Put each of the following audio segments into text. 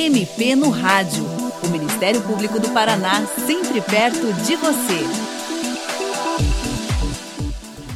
MP no Rádio. O Ministério Público do Paraná, sempre perto de você.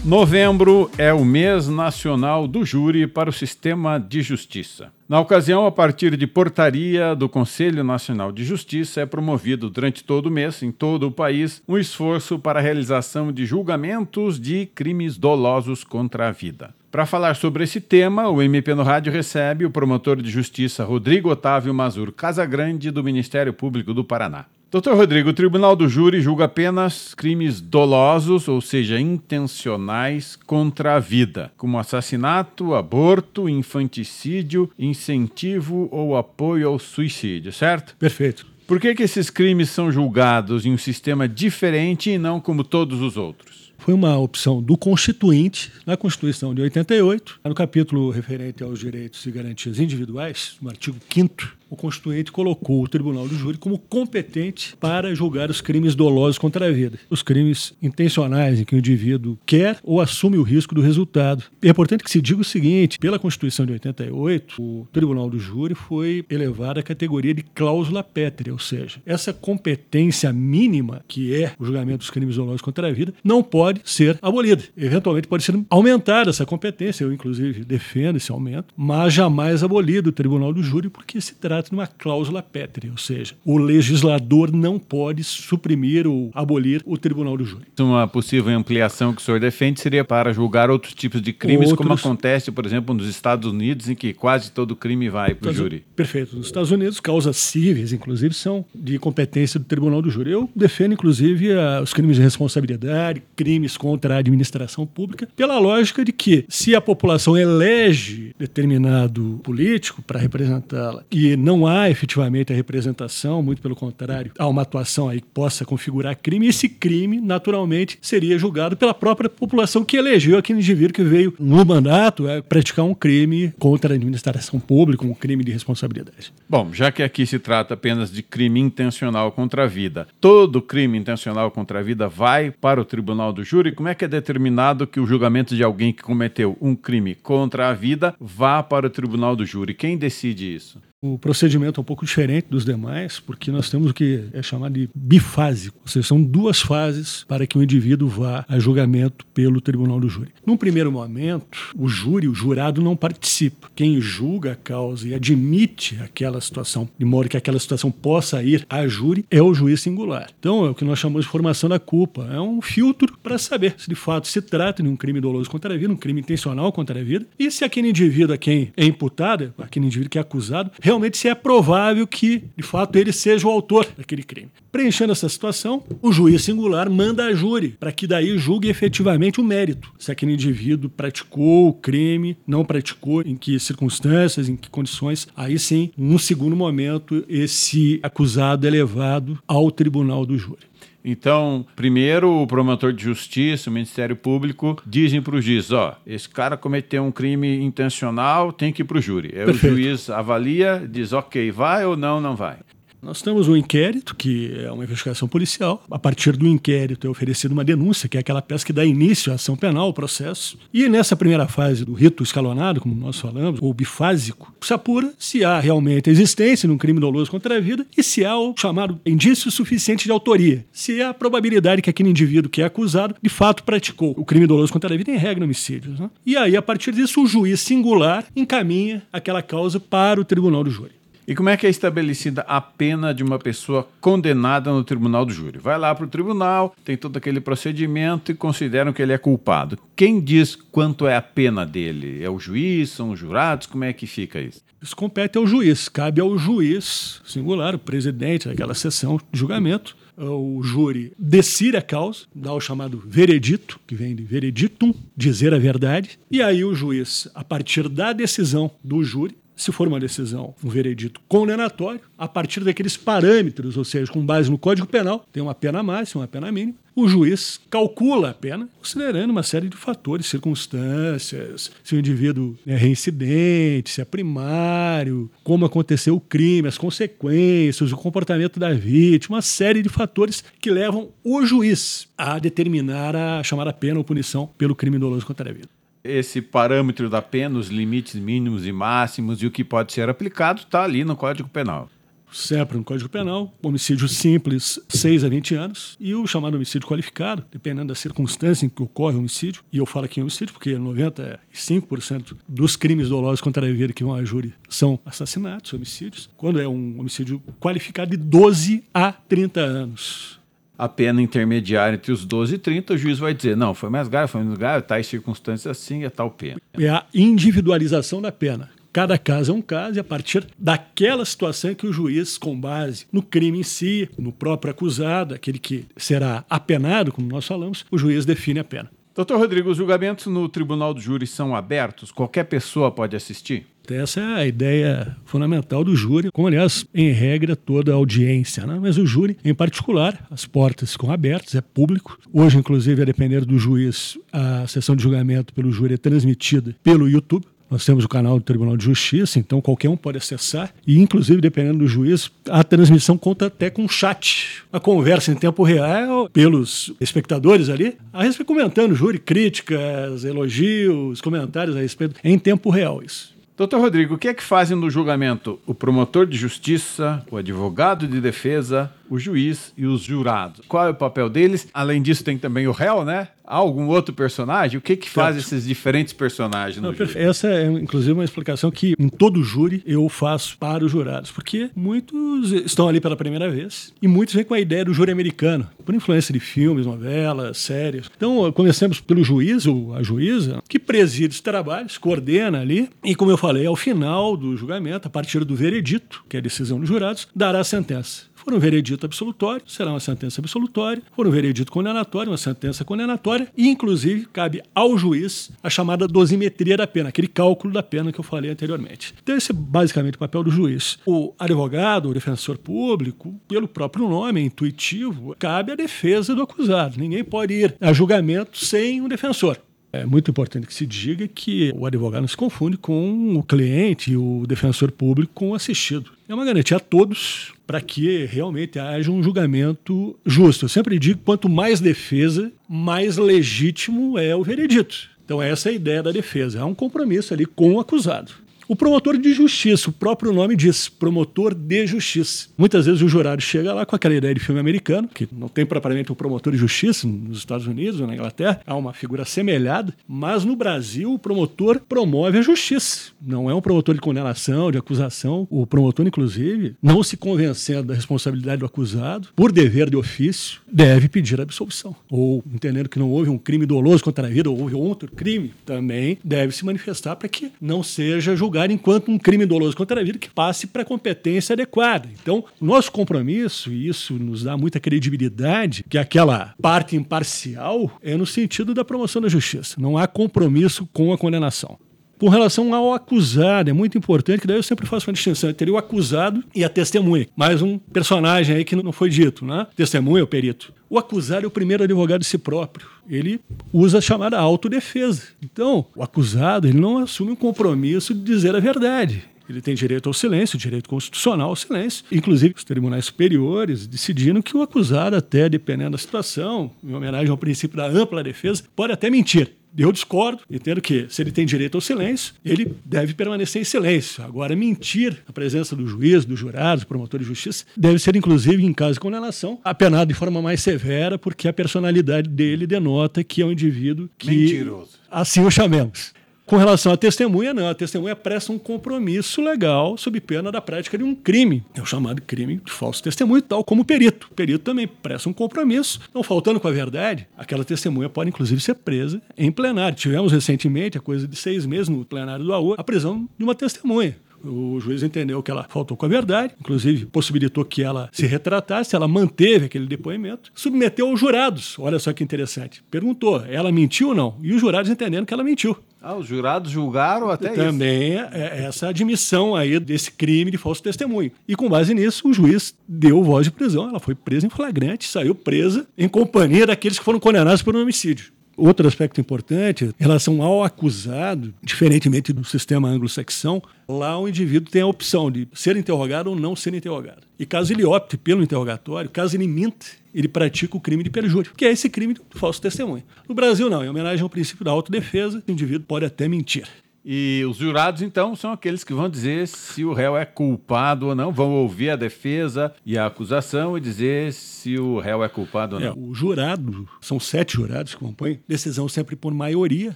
Novembro é o mês nacional do júri para o sistema de justiça. Na ocasião, a partir de portaria do Conselho Nacional de Justiça, é promovido durante todo o mês, em todo o país, um esforço para a realização de julgamentos de crimes dolosos contra a vida. Para falar sobre esse tema, o MP no Rádio recebe o promotor de justiça Rodrigo Otávio Mazur Casagrande, do Ministério Público do Paraná. Doutor Rodrigo, o Tribunal do Júri julga apenas crimes dolosos, ou seja, intencionais, contra a vida, como assassinato, aborto, infanticídio, incentivo ou apoio ao suicídio, certo? Perfeito. Por que, que esses crimes são julgados em um sistema diferente e não como todos os outros? Foi uma opção do Constituinte, na Constituição de 88, no capítulo referente aos direitos e garantias individuais, no artigo 5 o Constituinte colocou o Tribunal do Júri como competente para julgar os crimes dolosos contra a vida, os crimes intencionais em que o indivíduo quer ou assume o risco do resultado. é importante que se diga o seguinte: pela Constituição de 88, o Tribunal do Júri foi elevado à categoria de cláusula pétrea, ou seja, essa competência mínima que é o julgamento dos crimes dolosos contra a vida não pode ser abolida. Eventualmente pode ser aumentada essa competência, eu inclusive defendo esse aumento, mas jamais abolido o Tribunal do Júri porque se trata trata de uma cláusula pétrea, ou seja, o legislador não pode suprimir ou abolir o tribunal do júri. Uma possível ampliação que o senhor defende seria para julgar outros tipos de crimes, outros... como acontece, por exemplo, nos Estados Unidos, em que quase todo crime vai para o júri. Perfeito. Nos Estados Unidos, causas cíveis, inclusive, são de competência do tribunal do júri. Eu defendo, inclusive, os crimes de responsabilidade, crimes contra a administração pública, pela lógica de que, se a população elege determinado político para representá-la e não há efetivamente a representação, muito pelo contrário, há uma atuação aí que possa configurar crime, e esse crime, naturalmente, seria julgado pela própria população que elegeu aquele indivíduo que veio no mandato a praticar um crime contra a administração pública, um crime de responsabilidade. Bom, já que aqui se trata apenas de crime intencional contra a vida, todo crime intencional contra a vida vai para o tribunal do júri? Como é que é determinado que o julgamento de alguém que cometeu um crime contra a vida vá para o tribunal do júri? Quem decide isso? O procedimento é um pouco diferente dos demais, porque nós temos o que é chamado de bifásico, ou seja, são duas fases para que o indivíduo vá a julgamento pelo tribunal do júri. Num primeiro momento, o júri, o jurado, não participa. Quem julga a causa e admite aquela situação, de modo que aquela situação possa ir a júri, é o juiz singular. Então, é o que nós chamamos de formação da culpa. É um filtro para saber se de fato se trata de um crime doloso contra a vida, um crime intencional contra a vida, e se aquele indivíduo a quem é imputado, aquele indivíduo que é acusado, realmente se é provável que, de fato, ele seja o autor daquele crime. Preenchendo essa situação, o juiz singular manda a júri para que daí julgue efetivamente o mérito. Se aquele indivíduo praticou o crime, não praticou, em que circunstâncias, em que condições, aí sim, num segundo momento, esse acusado é levado ao tribunal do júri. Então, primeiro o promotor de justiça, o Ministério Público, dizem para o juiz: ó, esse cara cometeu um crime intencional, tem que ir para o júri. Aí o juiz avalia, diz: ok, vai ou não, não vai. Nós temos um inquérito, que é uma investigação policial. A partir do inquérito é oferecida uma denúncia, que é aquela peça que dá início à ação penal, o processo. E nessa primeira fase do rito escalonado, como nós falamos, ou bifásico, se apura se há realmente a existência de um crime doloso contra a vida e se há o chamado indício suficiente de autoria. Se há a probabilidade que aquele indivíduo que é acusado, de fato, praticou o crime doloso contra a vida em regra homicídios. Né? E aí, a partir disso, o juiz singular encaminha aquela causa para o tribunal do júri. E como é que é estabelecida a pena de uma pessoa condenada no tribunal do júri? Vai lá para o tribunal, tem todo aquele procedimento e consideram que ele é culpado. Quem diz quanto é a pena dele? É o juiz? São os jurados? Como é que fica isso? Isso compete ao juiz. Cabe ao juiz singular, o presidente daquela sessão de julgamento, o júri decide a causa, dá o chamado veredito, que vem de vereditum, dizer a verdade, e aí o juiz, a partir da decisão do júri, se for uma decisão, um veredito condenatório, a partir daqueles parâmetros, ou seja, com base no Código Penal, tem uma pena máxima, uma pena mínima, o juiz calcula a pena, considerando uma série de fatores, circunstâncias, se o indivíduo é reincidente, se é primário, como aconteceu o crime, as consequências, o comportamento da vítima, uma série de fatores que levam o juiz a determinar a chamada pena ou punição pelo crime doloso contra a vida esse parâmetro da pena, os limites mínimos e máximos e o que pode ser aplicado, está ali no Código Penal. sempre no Código Penal, homicídio simples, 6 a 20 anos, e o chamado homicídio qualificado, dependendo da circunstância em que ocorre o homicídio, e eu falo aqui em homicídio porque 95% dos crimes dolosos contra a vida que vão a júri são assassinatos, homicídios, quando é um homicídio qualificado de 12 a 30 anos a pena intermediária entre os 12 e 30, o juiz vai dizer, não, foi mais grave, foi menos grave, tais circunstâncias assim, é tal pena. É a individualização da pena. Cada caso é um caso e a partir daquela situação que o juiz, com base no crime em si, no próprio acusado, aquele que será apenado, como nós falamos, o juiz define a pena. Doutor Rodrigo, os julgamentos no Tribunal do Júri são abertos? Qualquer pessoa pode assistir? Essa é a ideia fundamental do júri, como, aliás, em regra, toda a audiência. Né? Mas o júri, em particular, as portas ficam abertas, é público. Hoje, inclusive, a depender do juiz, a sessão de julgamento pelo júri é transmitida pelo YouTube. Nós temos o canal do Tribunal de Justiça, então qualquer um pode acessar. E, inclusive, dependendo do juiz, a transmissão conta até com chat. A conversa em tempo real pelos espectadores ali, a respeito comentando júri, críticas, elogios, comentários a respeito, em tempo real isso. Doutor Rodrigo, o que é que fazem no julgamento o promotor de justiça, o advogado de defesa, o juiz e os jurados? Qual é o papel deles? Além disso, tem também o réu, né? Há algum outro personagem? O que que faz esses diferentes personagens no Não, júri? Essa é, inclusive, uma explicação que em todo júri eu faço para os jurados, porque muitos estão ali pela primeira vez e muitos vêm com a ideia do júri americano, por influência de filmes, novelas, séries. Então, começamos pelo juiz ou a juíza, que preside os trabalhos, coordena ali e, como eu falei, ao final do julgamento, a partir do veredito, que é a decisão dos jurados, dará a sentença. For um veredito absolutório, será uma sentença absolutória. For um veredito condenatório, uma sentença condenatória. E, inclusive, cabe ao juiz a chamada dosimetria da pena, aquele cálculo da pena que eu falei anteriormente. Então, esse é basicamente o papel do juiz. O advogado, o defensor público, pelo próprio nome, é intuitivo, cabe à defesa do acusado. Ninguém pode ir a julgamento sem um defensor. É muito importante que se diga que o advogado não se confunde com o cliente e o defensor público com o assistido. É uma garantia a todos para que realmente haja um julgamento justo. Eu sempre digo quanto mais defesa, mais legítimo é o veredito. Então, essa é a ideia da defesa. Há um compromisso ali com o acusado. O promotor de justiça, o próprio nome diz, promotor de justiça. Muitas vezes o jurado chega lá com aquela ideia de filme americano, que não tem propriamente um promotor de justiça nos Estados Unidos ou na Inglaterra, há uma figura semelhada, mas no Brasil o promotor promove a justiça. Não é um promotor de condenação, de acusação. O promotor, inclusive, não se convencendo da responsabilidade do acusado, por dever de ofício, deve pedir absolvição. Ou entendendo que não houve um crime doloso contra a vida, ou houve outro crime, também deve se manifestar para que não seja julgado julgar enquanto um crime doloso contra a vida que passe para a competência adequada. Então, nosso compromisso, e isso nos dá muita credibilidade, que aquela parte imparcial é no sentido da promoção da justiça. Não há compromisso com a condenação. Com relação ao acusado, é muito importante que daí eu sempre faço uma distinção entre o acusado e a testemunha. Mais um personagem aí que não foi dito, né? Testemunha, o perito. O acusado é o primeiro advogado de si próprio. Ele usa a chamada autodefesa. Então, o acusado ele não assume um compromisso de dizer a verdade. Ele tem direito ao silêncio, direito constitucional ao silêncio. Inclusive, os tribunais superiores decidiram que o acusado, até dependendo da situação, em homenagem ao princípio da ampla defesa, pode até mentir. Eu discordo, entendo que se ele tem direito ao silêncio, ele deve permanecer em silêncio. Agora, mentir na presença do juiz, do jurado, do promotor de justiça, deve ser, inclusive, em caso de condenação, apenado de forma mais severa, porque a personalidade dele denota que é um indivíduo que. Mentiroso. Assim o chamemos. Com relação à testemunha, não. A testemunha presta um compromisso legal sob pena da prática de um crime. É o chamado crime de falso testemunho, tal como o perito. O perito também presta um compromisso. Não faltando com a verdade, aquela testemunha pode inclusive ser presa em plenário. Tivemos recentemente, a coisa de seis meses, no plenário do AU, a prisão de uma testemunha. O juiz entendeu que ela faltou com a verdade, inclusive possibilitou que ela se retratasse, ela manteve aquele depoimento, submeteu aos jurados. Olha só que interessante. Perguntou, ela mentiu ou não? E os jurados entenderam que ela mentiu. Ah, os jurados julgaram até isso. Também é essa admissão aí desse crime de falso testemunho. E com base nisso, o juiz deu voz de prisão. Ela foi presa em flagrante, saiu presa em companhia daqueles que foram condenados por um homicídio. Outro aspecto importante, em relação ao acusado, diferentemente do sistema anglo-saxão, lá o indivíduo tem a opção de ser interrogado ou não ser interrogado. E caso ele opte pelo interrogatório, caso ele minta, ele pratica o crime de perjúrio, que é esse crime do falso testemunho. No Brasil, não. Em homenagem ao princípio da autodefesa, o indivíduo pode até mentir. E os jurados, então, são aqueles que vão dizer se o réu é culpado ou não, vão ouvir a defesa e a acusação e dizer se o réu é culpado ou não. É, o jurado, são sete jurados que compõem, decisão sempre por maioria,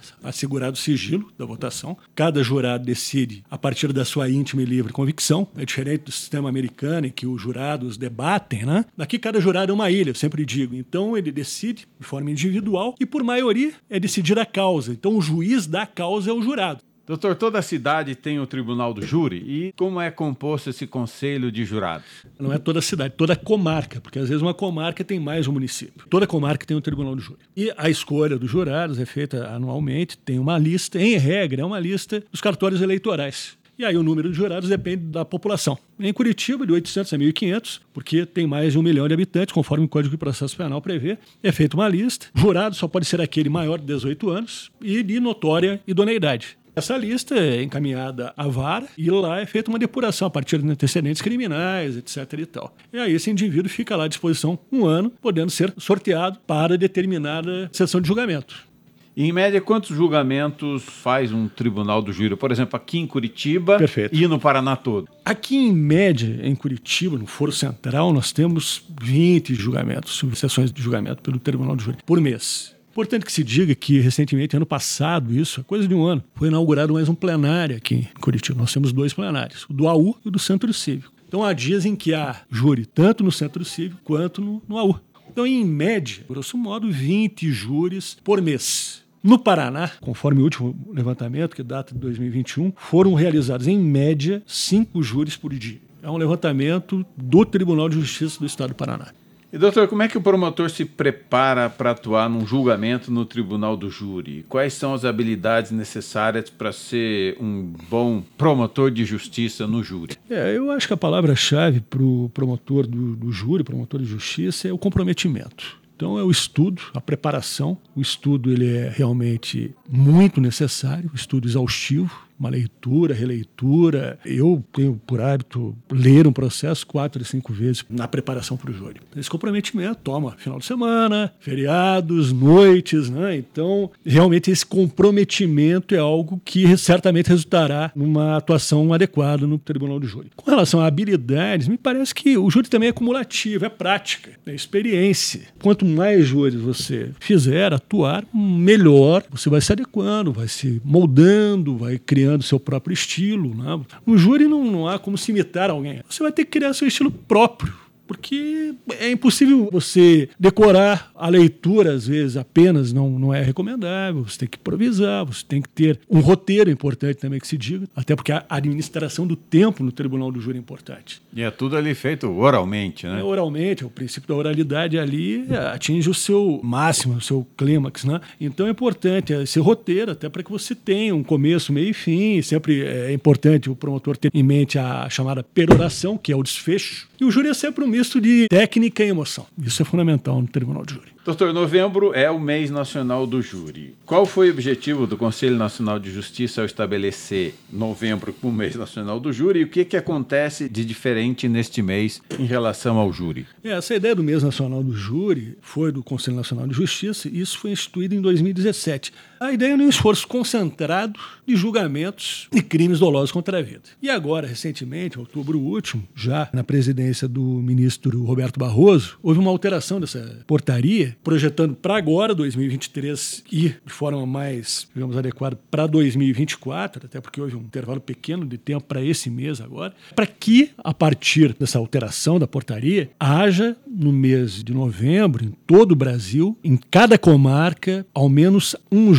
assegurado o sigilo da votação. Cada jurado decide a partir da sua íntima e livre convicção. É diferente do sistema americano em que os jurados debatem, né? Daqui cada jurado é uma ilha, eu sempre digo. Então ele decide de forma individual e por maioria é decidir a causa. Então o juiz da causa é o jurado. Doutor, toda cidade tem o tribunal do júri e como é composto esse conselho de jurados? Não é toda cidade, toda comarca, porque às vezes uma comarca tem mais um município. Toda comarca tem um tribunal do júri. E a escolha dos jurados é feita anualmente, tem uma lista, em regra, é uma lista dos cartórios eleitorais. E aí o número de jurados depende da população. Em Curitiba, de 800 a 1.500, porque tem mais de um milhão de habitantes, conforme o Código de Processo Penal prevê, é feita uma lista. Jurado só pode ser aquele maior de 18 anos e de notória idoneidade. Essa lista é encaminhada à vara e lá é feita uma depuração a partir de antecedentes criminais, etc. e tal. E aí esse indivíduo fica lá à disposição um ano, podendo ser sorteado para determinada sessão de julgamento. Em média, quantos julgamentos faz um tribunal do júri? Por exemplo, aqui em Curitiba Perfeito. e no Paraná todo? Aqui, em média, em Curitiba, no Foro Central, nós temos 20 julgamentos, sessões de julgamento pelo tribunal do júri por mês. Importante que se diga que, recentemente, ano passado, isso, coisa de um ano, foi inaugurado mais um plenário aqui em Curitiba. Nós temos dois plenários, o do AU e o do Centro Cívico. Então, há dias em que há júri tanto no Centro Cívico quanto no, no AU. Então, em média, grosso modo, 20 júris por mês. No Paraná, conforme o último levantamento, que data de 2021, foram realizados, em média, cinco júris por dia. É um levantamento do Tribunal de Justiça do Estado do Paraná. E doutor, como é que o promotor se prepara para atuar num julgamento no tribunal do júri? Quais são as habilidades necessárias para ser um bom promotor de justiça no júri? É, eu acho que a palavra-chave para o promotor do, do júri, promotor de justiça, é o comprometimento. Então é o estudo, a preparação. O estudo ele é realmente muito necessário, estudo exaustivo, uma leitura, releitura. Eu tenho por hábito ler um processo quatro e cinco vezes na preparação para o júri. Esse comprometimento toma final de semana, feriados, noites, né? Então, realmente esse comprometimento é algo que certamente resultará numa atuação adequada no tribunal do júri. Com relação a habilidades, me parece que o júri também é cumulativo, é prática, é experiência. Quanto mais júris você fizer, atuar, melhor você vai se adequando, vai se moldando, vai criando criando seu próprio estilo. Né? No júri não, não há como se imitar alguém. Você vai ter que criar seu estilo próprio porque é impossível você decorar a leitura, às vezes, apenas não, não é recomendável. Você tem que improvisar, você tem que ter um roteiro importante também que se diga, até porque a administração do tempo no tribunal do júri é importante. E é tudo ali feito oralmente, né? É oralmente, é o princípio da oralidade ali atinge o seu máximo, o seu clímax, né? Então é importante esse roteiro, até para que você tenha um começo, meio e fim. Sempre é importante o promotor ter em mente a chamada peroração, que é o desfecho. E o júri é sempre um misto de técnica e emoção. Isso é fundamental no tribunal de júri. Doutor, novembro é o mês nacional do júri. Qual foi o objetivo do Conselho Nacional de Justiça ao estabelecer novembro como mês nacional do júri e o que, que acontece de diferente neste mês em relação ao júri? É, essa ideia do mês nacional do júri foi do Conselho Nacional de Justiça e isso foi instituído em 2017. A ideia é um esforço concentrado de julgamentos e crimes dolosos contra a vida. E agora, recentemente, outubro último, já na presidência do ministro Roberto Barroso, houve uma alteração dessa portaria projetando para agora, 2023, e de forma mais, digamos, adequada para 2024, até porque houve um intervalo pequeno de tempo para esse mês agora, para que, a partir dessa alteração da portaria, haja no mês de novembro, em todo o Brasil, em cada comarca, ao menos um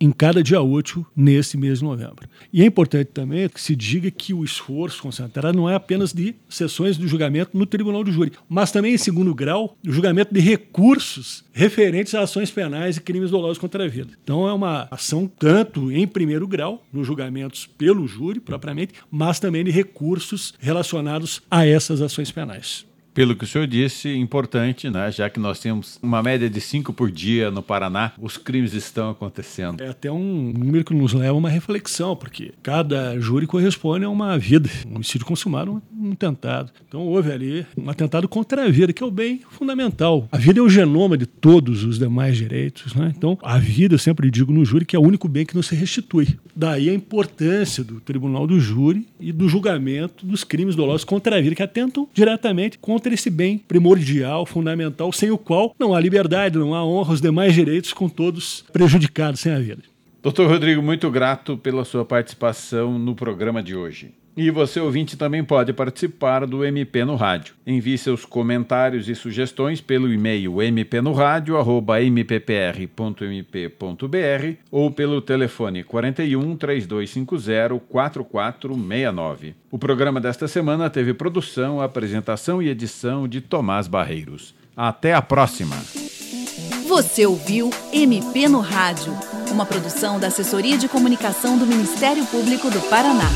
em cada dia útil nesse mês de novembro. E é importante também que se diga que o esforço concentrado não é apenas de sessões de julgamento no tribunal do júri, mas também, em segundo grau, o julgamento de recursos referentes a ações penais e crimes dolosos contra a vida. Então é uma ação tanto em primeiro grau, nos julgamentos pelo júri propriamente, mas também de recursos relacionados a essas ações penais. Pelo que o senhor disse, importante, né? Já que nós temos uma média de cinco por dia no Paraná, os crimes estão acontecendo. É até um número que nos leva a uma reflexão, porque cada júri corresponde a uma vida. Um homicídio consumado, um atentado. Então houve ali um atentado contra a vida, que é o bem fundamental. A vida é o genoma de todos os demais direitos, né? Então a vida, eu sempre digo no júri, que é o único bem que não se restitui. Daí a importância do tribunal do júri e do julgamento dos crimes dolosos contra a vida, que atentam diretamente contra esse bem primordial, fundamental, sem o qual não há liberdade, não há honra, os demais direitos com todos prejudicados sem a vida. Doutor Rodrigo, muito grato pela sua participação no programa de hoje. E você, ouvinte, também pode participar do MP no Rádio. Envie seus comentários e sugestões pelo e-mail mpnoradio.mppr.mp.br ou pelo telefone 41 3250 4469. O programa desta semana teve produção, apresentação e edição de Tomás Barreiros. Até a próxima! Você ouviu MP no Rádio, uma produção da Assessoria de Comunicação do Ministério Público do Paraná.